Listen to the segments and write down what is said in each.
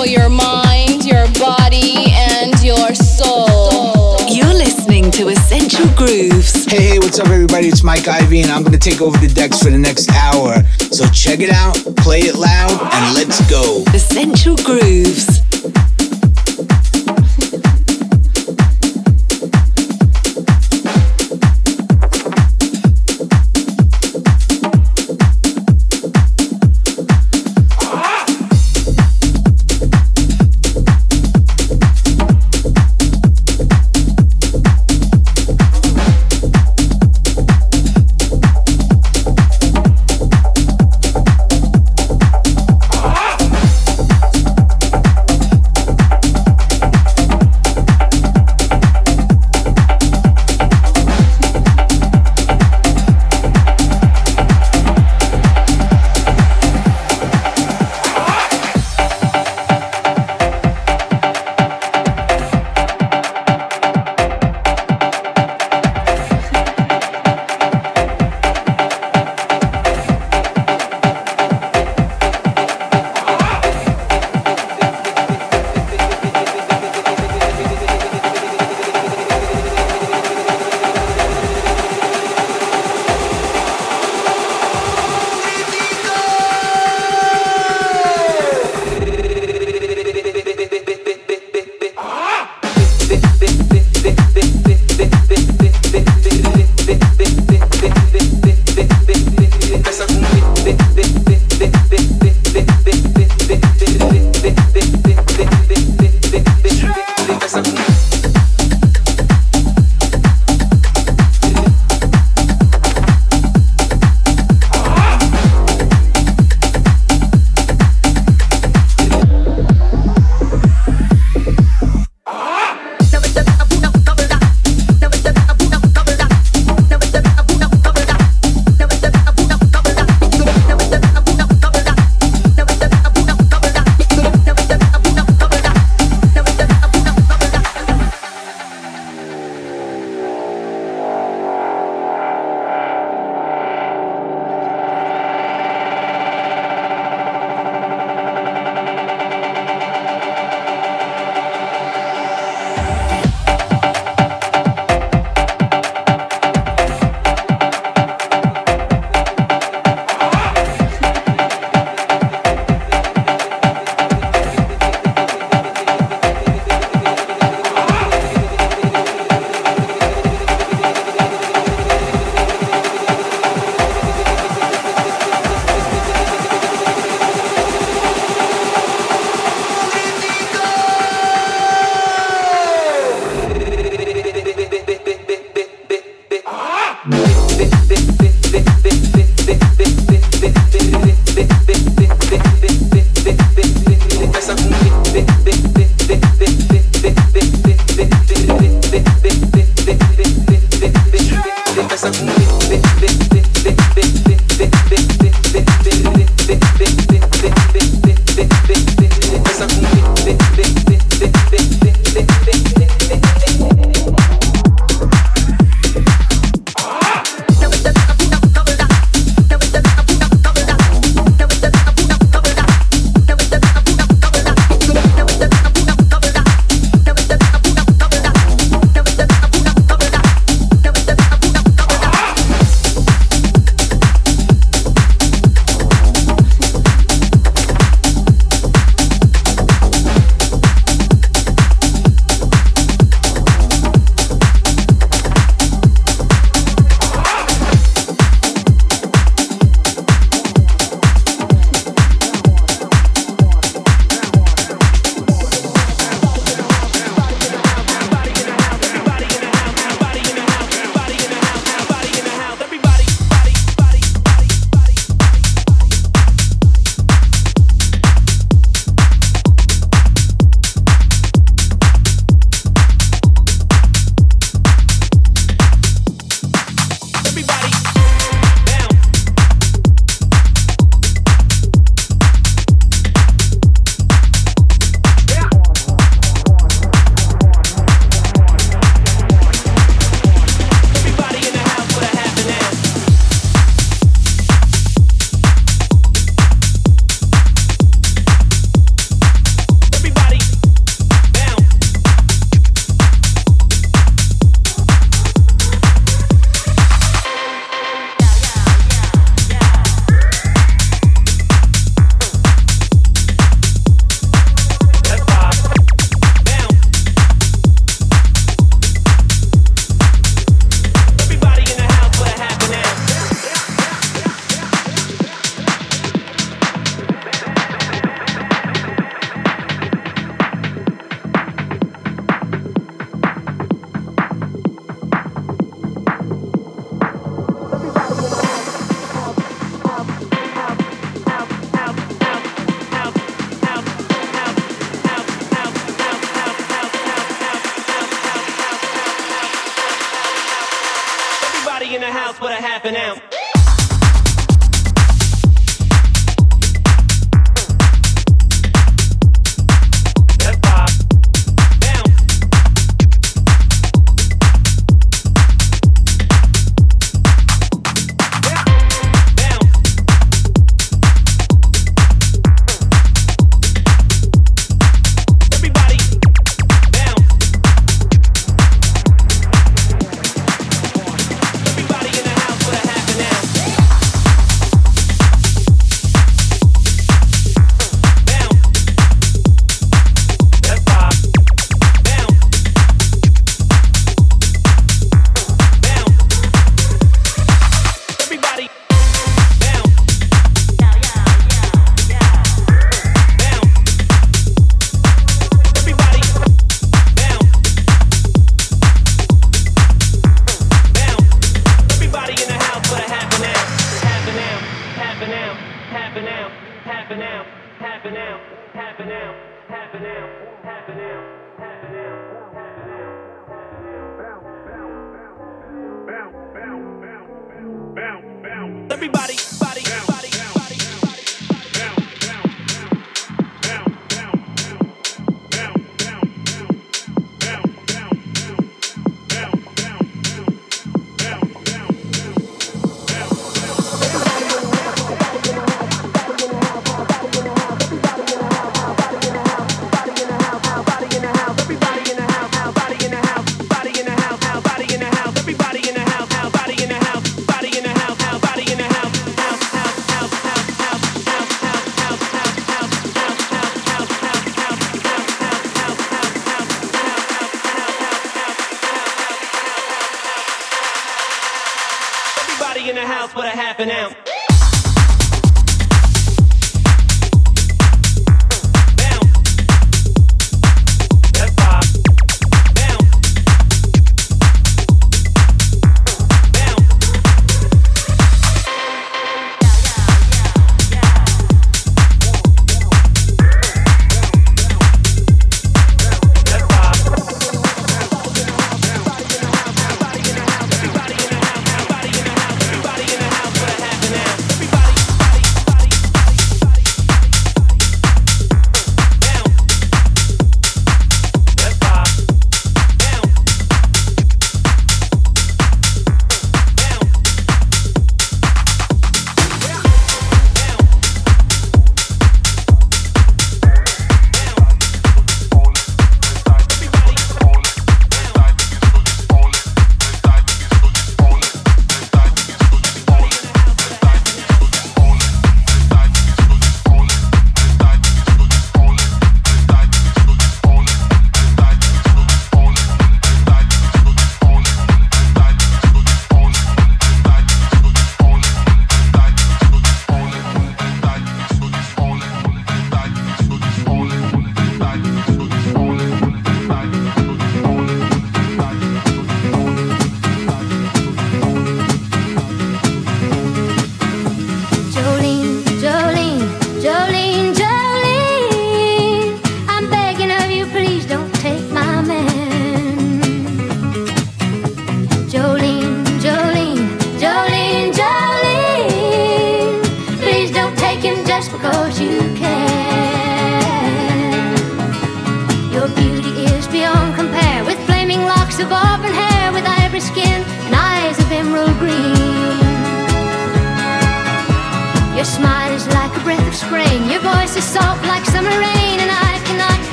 for your mind, your body, and your soul. You're listening to Essential Grooves. Hey, hey, what's up, everybody? It's Mike Ivy, and I'm going to take over the decks for the next hour. So check it out, play it loud, and let's go. Essential Grooves.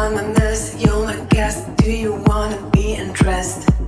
You're my guest. Do you wanna be undressed?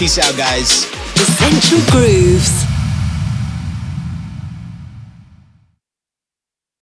Peace out, guys.